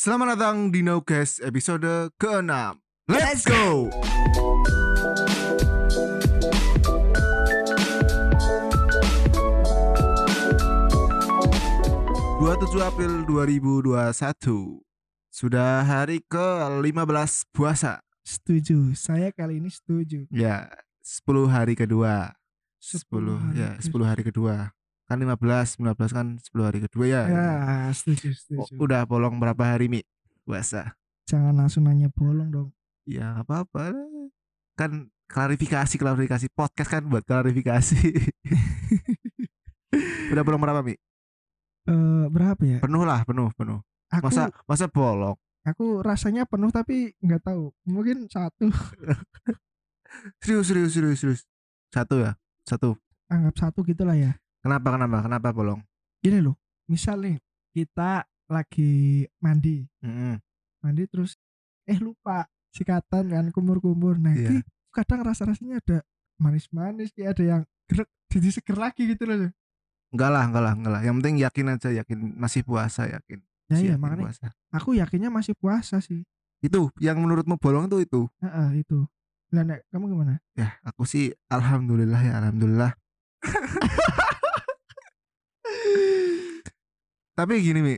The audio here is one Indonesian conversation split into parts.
Selamat datang di Nowcast episode ke-6 Let's go! ...27 April 2021 Sudah hari ke-15 puasa. Setuju, saya kali ini setuju. Ya, 10 hari kedua. 10, 10 ya, hari 10 hari kedua Kan 15, 19 kan 10 hari kedua ya, Ya, setuju, Oh, setuju. Udah bolong berapa hari Mi? Puasa Jangan langsung nanya bolong dong. Ya apa-apa Kan klarifikasi klarifikasi podcast kan buat klarifikasi. Udah belum berapa mi? Eh berapa ya? Penuh lah penuh penuh. Aku Masa masa bolong? aku rasanya penuh tapi nggak tahu. Mungkin satu. Serius serius serius serius. Satu ya satu. Anggap satu gitulah ya. Kenapa kenapa kenapa bolong? Gini loh. Misal nih kita lagi mandi, Mm-mm. mandi terus eh lupa sikatan kan kumur-kumur. Nah, Iya. ini kadang rasa-rasanya ada manis-manis kayak ada yang gerak jadi seger lagi gitu loh. Enggak lah enggak lah enggak lah. Yang penting yakin aja yakin masih puasa yakin. Ya Masih iya yakin makanya puasa. aku yakinnya masih puasa sih. Itu yang menurutmu bolong itu itu. Heeh, itu. Lah Nek, kamu gimana? Ya aku sih alhamdulillah ya alhamdulillah. Tapi gini mi,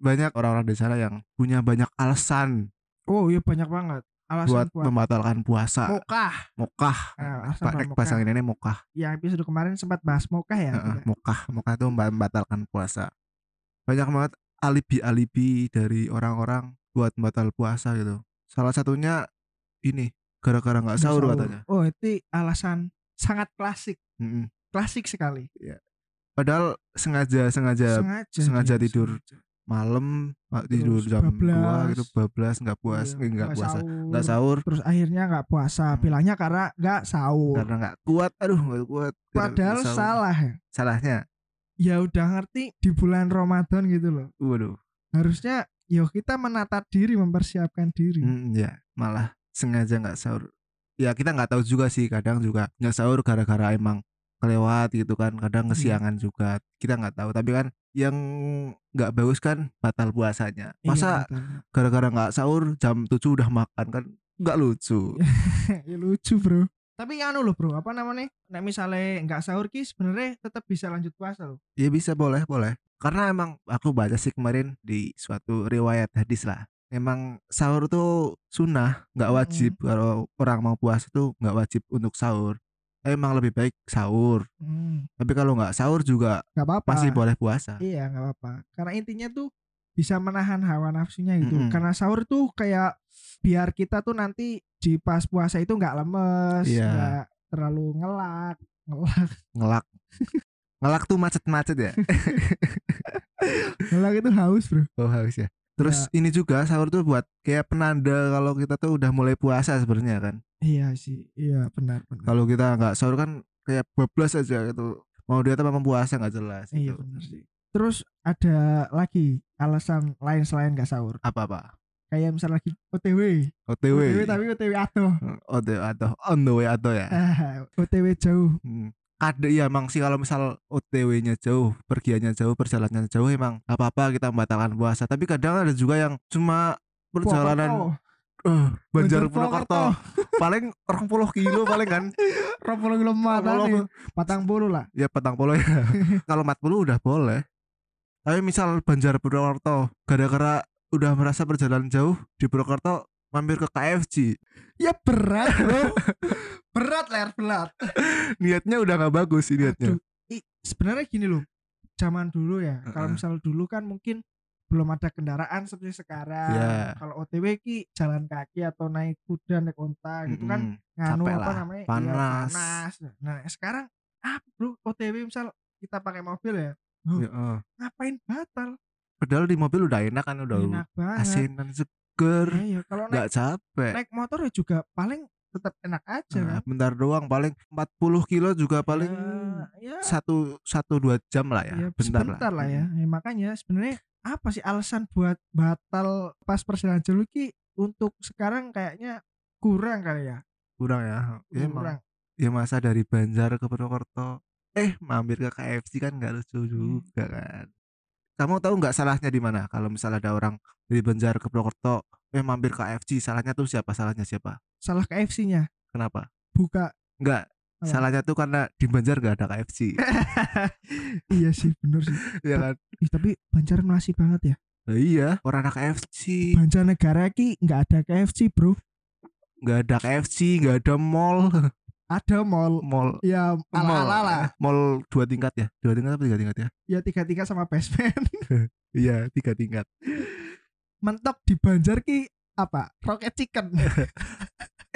banyak orang-orang di sana yang punya banyak alasan Oh iya banyak banget alasan buat kuat. membatalkan puasa. Mokah. Mokah. Nah, Pak bahasa ini mokah. Yang episode kemarin sempat bahas mokah ya. Tidak? mokah. Mokah itu memba- membatalkan puasa. Banyak banget alibi-alibi dari orang-orang buat batal puasa gitu. Salah satunya ini gara-gara nggak Nggak sahur katanya. Oh itu alasan sangat klasik, Mm-mm. klasik sekali. Padahal sengaja sengaja sengaja. sengaja dia, tidur. sengaja. malam Terus tidur jam 2 bablas. gitu bablas nggak puas Iya, eh, nggak puasa nggak sahur Terus akhirnya nggak puasa. Hmm. Bilangnya karena nggak sahur. karena nggak kuat aduh nggak kuat Padahal salah ya. salahnya Ya udah ngerti di bulan Ramadan gitu loh. waduh Harusnya yo kita menata diri, mempersiapkan diri. Hmm, ya malah sengaja nggak sahur ya kita nggak tahu juga sih kadang juga nggak sahur gara-gara emang kelewat gitu kan kadang Iya. kesiangan juga kita nggak tahu tapi kan yang nggak bagus kan batal puasanya Iya, masa gara-gara nggak sahur jam 7 udah makan kan nggak lucu ya lucu bro tapi anu loh bro apa namanya nek misalnya nggak sahur ki sebenarnya tetap bisa lanjut puasa loh Ya bisa boleh boleh. Karena emang aku baca sih kemarin di suatu riwayat hadis lah. Emang sahur tuh sunnah, nggak wajib kalau orang mau puasa tuh nggak wajib untuk sahur. Emang lebih baik sahur. hmm, Tapi kalau nggak sahur juga nggak apa-apa masih boleh puasa. iya nggak apa-apa karena intinya tuh bisa menahan hawa nafsunya gitu Mm-mm. karena sahur tuh kayak biar kita tuh nanti di pas puasa itu nggak lemes Iya. nggak terlalu ngelak ngelak Ngelak. Ngelak tuh macet-macet ya. ngelak itu haus bro Oh harus ya. Terus ini juga sahur tuh buat kayak penanda kalau kita tuh udah mulai puasa sebenarnya kan. iya sih iya benar benar Kalau kita nggak sahur kan kayak bablas aja gitu. Mau dia memang puasa nggak jelas. iya gitu. benar sih terus ada lagi alasan lain selain nggak sahur Apa-apa? kayak misal lagi OTW OTW. OTW tapi OTW atuh OTW atau on the way atau ya. Ah, OTW jauh Hmm. Kade ya emang sih kalau misal OTW-nya jauh, pergiannya jauh, perjalanannya jauh emang gak apa-apa kita membatalkan puasa. Tapi kadang ada juga yang cuma perjalanan eh, Banjar Purwokerto paling 20 kilo paling kan. Rompolo kilo mana 20. nih patang bulu lah Ya petang puluh ya. kalau 40 udah boleh. Tapi misal Banjar Purwokerto gara-gara udah merasa perjalanan jauh di Purwokerto mampir ke KFC. ya berat bro berat ler berat Niatnya udah nggak bagus sih niatnya. Sebenarnya gini loh zaman dulu ya kalau Heeh. misal dulu kan mungkin belum ada kendaraan seperti sekarang Ya. kalau OTW ki jalan kaki atau naik kuda naik onta gitu kan Mm-mm. nganu Capek apa lah, namanya iya, panas. panas nah sekarang apa bro OTW misal kita pakai mobil ya Ya, eh. ngapain batal Padahal di mobil udah enak kan udah enak banget asinan seger Iya, iya. kalau nggak capek. naik motor ya juga paling tetap enak aja Nah, kan. bentar doang paling 40 kilo juga paling ya, ya, satu satu dua jam lah ya, ya, bentar, sebentar lah ya. Ya, makanya sebenarnya apa sih alasan buat batal pas perjalanan jauh ki untuk sekarang kayaknya kurang kali ya? Kurang ya ya kurang. ya masa dari Banjar ke Purwokerto. Eh mampir ke KFC kan nggak lucu Hmm. juga kan kamu tahu nggak salahnya di mana? Kalau misalnya ada orang dari Banjar ke Purwokerto, eh mampir KFC, salahnya tuh siapa? Salahnya siapa? Salah KFC-nya. Kenapa? Buka. Enggak. Apa? Salahnya tuh karena di Banjar gak ada KFC. iya sih, bener sih. Iya kan? Ih, tapi Banjar masih banget ya. Nah, iya, orang ada KFC, Banjarnegara ki nggak ada KFC, Bro. nggak ada KFC, nggak ada mall, Ada mall. mall, Ya ala-ala lah. mall dua tingkat ya, dua tingkat apa tiga tingkat ya? Ya tiga-tiga sama basement. Iya, tiga tingkat. Mentok di Banjar ki apa? Rocket chicken.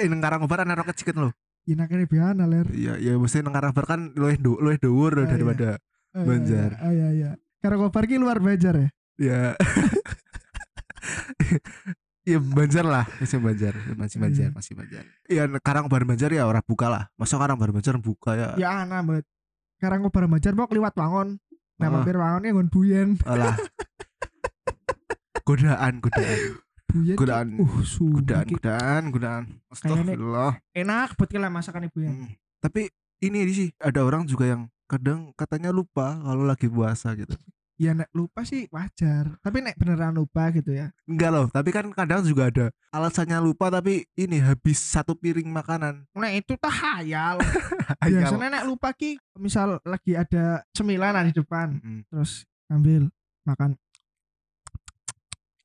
Eh, nang Karangkobar ana rocket chicken loh. Inaknya biana ler. Iya, ya mesti nang Karangkobar kan luwih du, luwih dhuwur iya. daripada Oh, iya, Banjar. Iya, oh, iya, iya. Karena Kobar ki luar Banjar ya. ya. Ya Banjar lah, masih Banjar, masih Banjar, Iya. masih Banjar. Iya, Karangkobar Banjar ya orang buka lah. Masa Karangkobar Banjar buka ya? Ya ana banget. Karena Kobar Banjar mau liwat Wangon. Nah, Heeh. mampir Wangonnya ngon buyen. Alah. godaan, godaan, Buyen. Godaan. Uh, godaan, godaan, godaan. Astagfirullah. enak betul lah masakan ibu ya. Hmm. Tapi ini sih ada orang juga yang kadang katanya lupa kalau lagi puasa gitu. Ya nek lupa sih wajar. Tapi nek beneran lupa gitu ya. Enggak loh, tapi kan kadang juga ada alasannya lupa tapi ini habis satu piring makanan. Nek itu tah hayal. Biasanya nek lupa ki misal lagi ada cemilan di depan, Mm. terus ambil makan.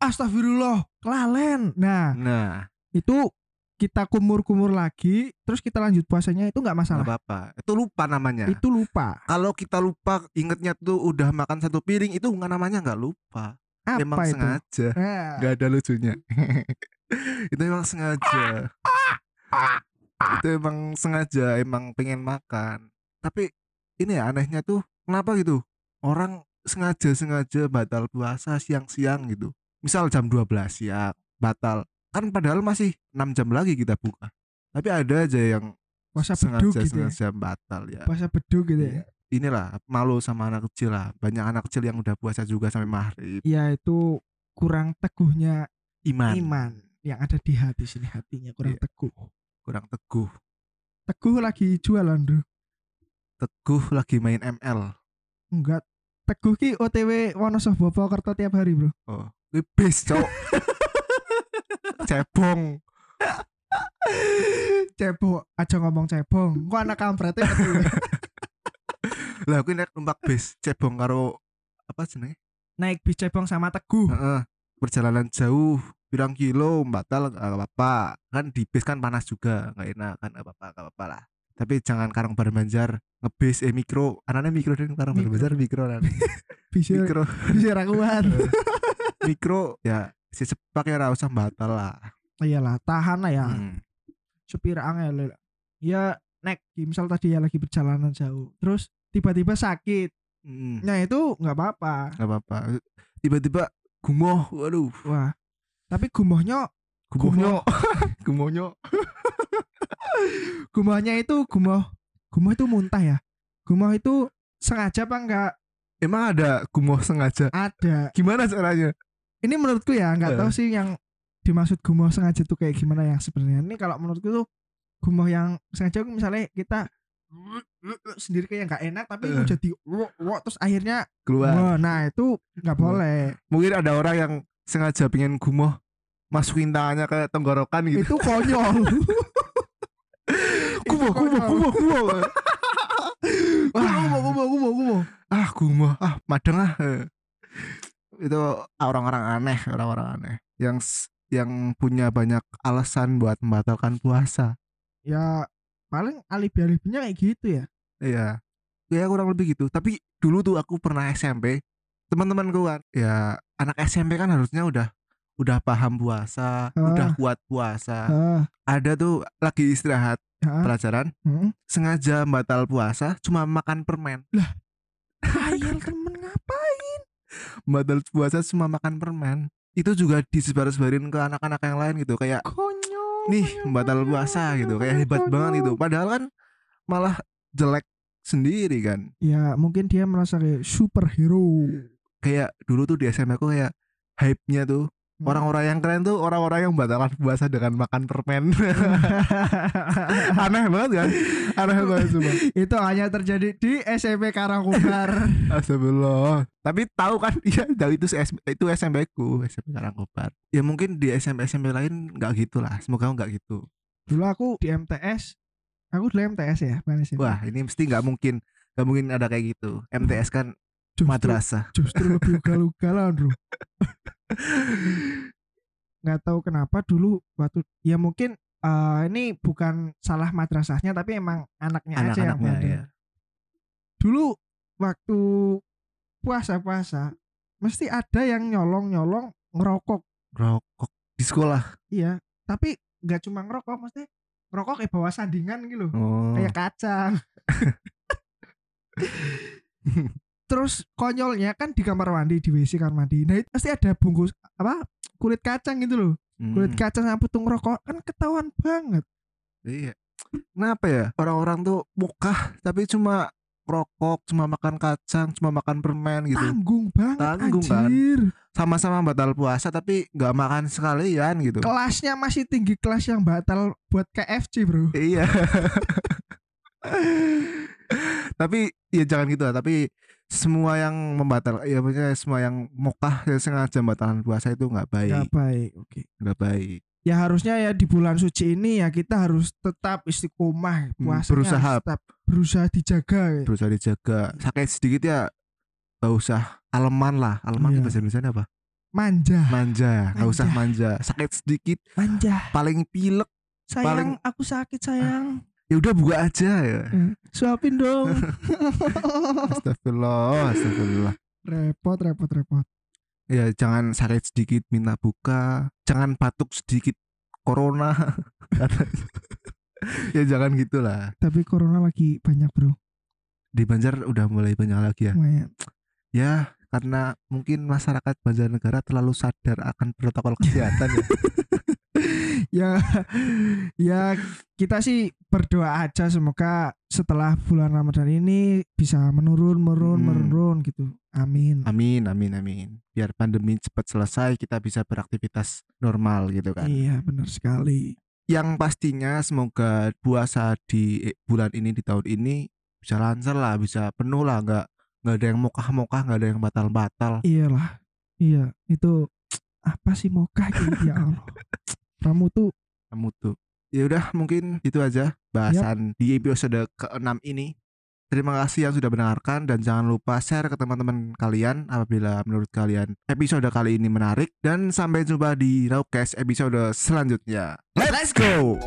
Astagfirullah, kelalen. Nah, Nah, itu kita kumur-kumur lagi, terus kita lanjut puasanya itu nggak nggak masalah. apa-apa. Itu lupa namanya. Itu lupa. Kalau kita lupa ingetnya tuh udah makan satu piring itu nggak namanya nggak lupa. Apa emang itu? sengaja. Nah, Nggak ada lucunya. itu emang sengaja. itu emang sengaja, emang pengen makan. Tapi ini ya anehnya tuh kenapa gitu? Orang sengaja-sengaja batal puasa siang-siang gitu. Misal jam 12 siang batal. Kan padahal masih 6 jam lagi kita buka. Tapi ada aja yang puasa sengaja gitu ya. sengaja batal ya. Puasa beduk gitu ya. Iya. Inilah malu sama anak kecil lah. Banyak anak kecil yang udah puasa juga sampai maghrib. Ya itu kurang teguhnya Iman. iman yang ada di hati sini hatinya kurang Iya. teguh. Kurang teguh. Teguh lagi jualan, Bro. Teguh lagi main ML. Enggak. Teguh ki OTW Wonosobo Purwokerto tiap hari, Bro. Oh, bis, cok. Cebong. cebong, aja ngomong cebong. Kok anak kampretnya betul. Lah aku naik numpak bis cebong karo apa jenenge? Naik bis cebong sama Teguh. Heeh. Perjalanan jauh pirang kilo batal nggak apa-apa. Kan di bis kan panas juga, nggak enak kan nggak apa-apa, nggak apa-apa lah. Tapi jangan karang bar Banjar ngebis eh mikro, anaknya mikro dan karang bar Mikro. Kan. Bisa mikro. bisa rakuan. mikro ya si sepak ya ora usah batal lah. Iyalah, tahan lah ya. Hmm. Supir angel. Ya nek misal tadi ya lagi perjalanan jauh. Terus tiba-tiba sakit. Hmm. Nah, itu nggak apa-apa. nggak apa-apa. Tiba-tiba gumoh, waduh, Wah. Tapi gumohnya gumohnya, gumohnya. gumohnya itu gumoh gumoh itu muntah ya. Gumoh itu sengaja apa enggak Emang ada gumoh sengaja? ada. Gimana caranya? Ini menurutku ya nggak Eh. tahu sih yang dimaksud gumoh sengaja tuh kayak gimana ya sebenarnya. Ini kalau menurutku tuh gumoh yang sengaja misalnya kita sendiri kayak nggak enak tapi Eh. jadi wok wok terus akhirnya Keluar. nah itu nggak boleh Mungkin ada orang yang sengaja pengen gumoh masukin tangannya ke tenggorokan gitu. itu konyol Gumoh, gumoh, gumoh, gumoh. Wah. gumoh gumoh gumoh gumoh ah gumoh, ah madeng ah. Itu orang-orang aneh, orang-orang aneh yang yang punya banyak alasan buat membatalkan puasa. ya paling alibi alibinya kayak gitu ya Iya. Ya kurang lebih gitu. Tapi dulu tuh aku pernah SMP, teman-temanku kan, ya anak SMP kan harusnya udah udah paham puasa, Ah. udah kuat puasa. ah Ada tuh lagi istirahat ah, pelajaran, hmm. sengaja batal puasa, cuma makan permen. Hayal temen ngapain Batal puasa cuma makan permen. Itu juga disebar-sebarin ke anak-anak yang lain gitu, kayak konyol nih konyol, batal konyol, puasa gitu, kayak hebat konyol. banget itu. Padahal kan malah jelek sendiri kan. ya mungkin dia merasa kayak superhero kayak dulu tuh di SMP aku kayak hype-nya tuh. Orang-orang yang keren tuh orang-orang yang batalkan puasa dengan makan permen. Aneh banget kan? Aneh banget cuma. itu hanya terjadi di SMP Karangkobar. Astagfirullah. Tapi tahu kan iya dari itu itu SMP ku, SMP Karangkobar. Ya mungkin di SMP SMP lain nggak gitu lah. Semoga nggak gitu. Dulu aku di MTS, aku dulu MTS ya, SMP. Wah, ini mesti nggak mungkin nggak mungkin ada kayak gitu. MTS kan Justru- madrasah. Justru lebih ugal-ugalan, Bro. nggak tahu kenapa dulu waktu ya mungkin eh, ini bukan salah madrasahnya tapi emang anaknya aja yang bandel. ya. Dulu waktu puasa-puasa mesti ada yang nyolong-nyolong ngerokok. Rokok di sekolah. Iya, tapi nggak cuma ngerokok, mesti ngerokok kayak bawa sandingan gitu loh. Oh. Kayak kacang. Terus konyolnya kan di kamar mandi, di WC kamar mandi. Nah, itu pasti ada bungkus apa? Kulit kacang gitu loh. Kulit Hmm. kacang sama putung rokok kan ketahuan banget. Iya. Kenapa ya orang-orang tuh mukah tapi cuma rokok, cuma makan kacang, cuma makan permen gitu. Tanggung banget Tanggung, kan? anjir. Sama-sama batal puasa tapi nggak makan sekalian gitu. Kelasnya masih tinggi kelas yang batal buat KFC, Bro. Iya. tapi ya jangan gitu lah. Tapi semua yang membatal, ya maksudnya semua yang mukah yang sengaja batalan puasa itu nggak baik, Gak baik. Oke. nggak baik. Ya harusnya ya di bulan suci ini ya kita harus tetap istiqomah Hmm, puasanya berusaha. tetap berusaha dijaga ya. Berusaha dijaga. Sakit sedikit ya nggak usah aleman lah. Aleman Iya. bahasa Indonesia apa? Manja, Manja, nggak usah Manja. manja. Sakit sedikit, manja. paling pilek, Sayang, Paling- aku sakit sayang. Ya udah buka aja ya. Eh, Suapin dong. Astagfirullah, astagfirullah. repot, repot, repot. Ya jangan sakit sedikit minta buka, jangan batuk sedikit corona. ya jangan gitulah. Tapi corona lagi banyak, Bro. Di Banjar udah mulai banyak lagi ya. Lumayan. Ya karena mungkin masyarakat Banjarnegara terlalu sadar akan protokol kesehatan ya. ya ya kita sih berdoa aja semoga setelah bulan Ramadan ini bisa menurun menurun Hmm. menurun gitu amin Amin, amin, amin. Biar pandemi cepat selesai, kita bisa beraktivitas normal gitu kan. iya benar sekali Yang pastinya semoga puasa di eh, bulan ini di tahun ini bisa lancar lah, bisa penuh lah, nggak nggak ada yang mokah-mokah, nggak ada yang batal-batal. iyalah iya itu apa sih mokah gitu ya Allah kamu tuh Kamu tuh. Ya udah mungkin itu aja bahasan di episode ke-6 ini. Terima kasih yang sudah mendengarkan dan jangan lupa share ke teman-teman kalian apabila menurut kalian episode kali ini menarik dan sampai jumpa di Raukes episode selanjutnya. Let's go.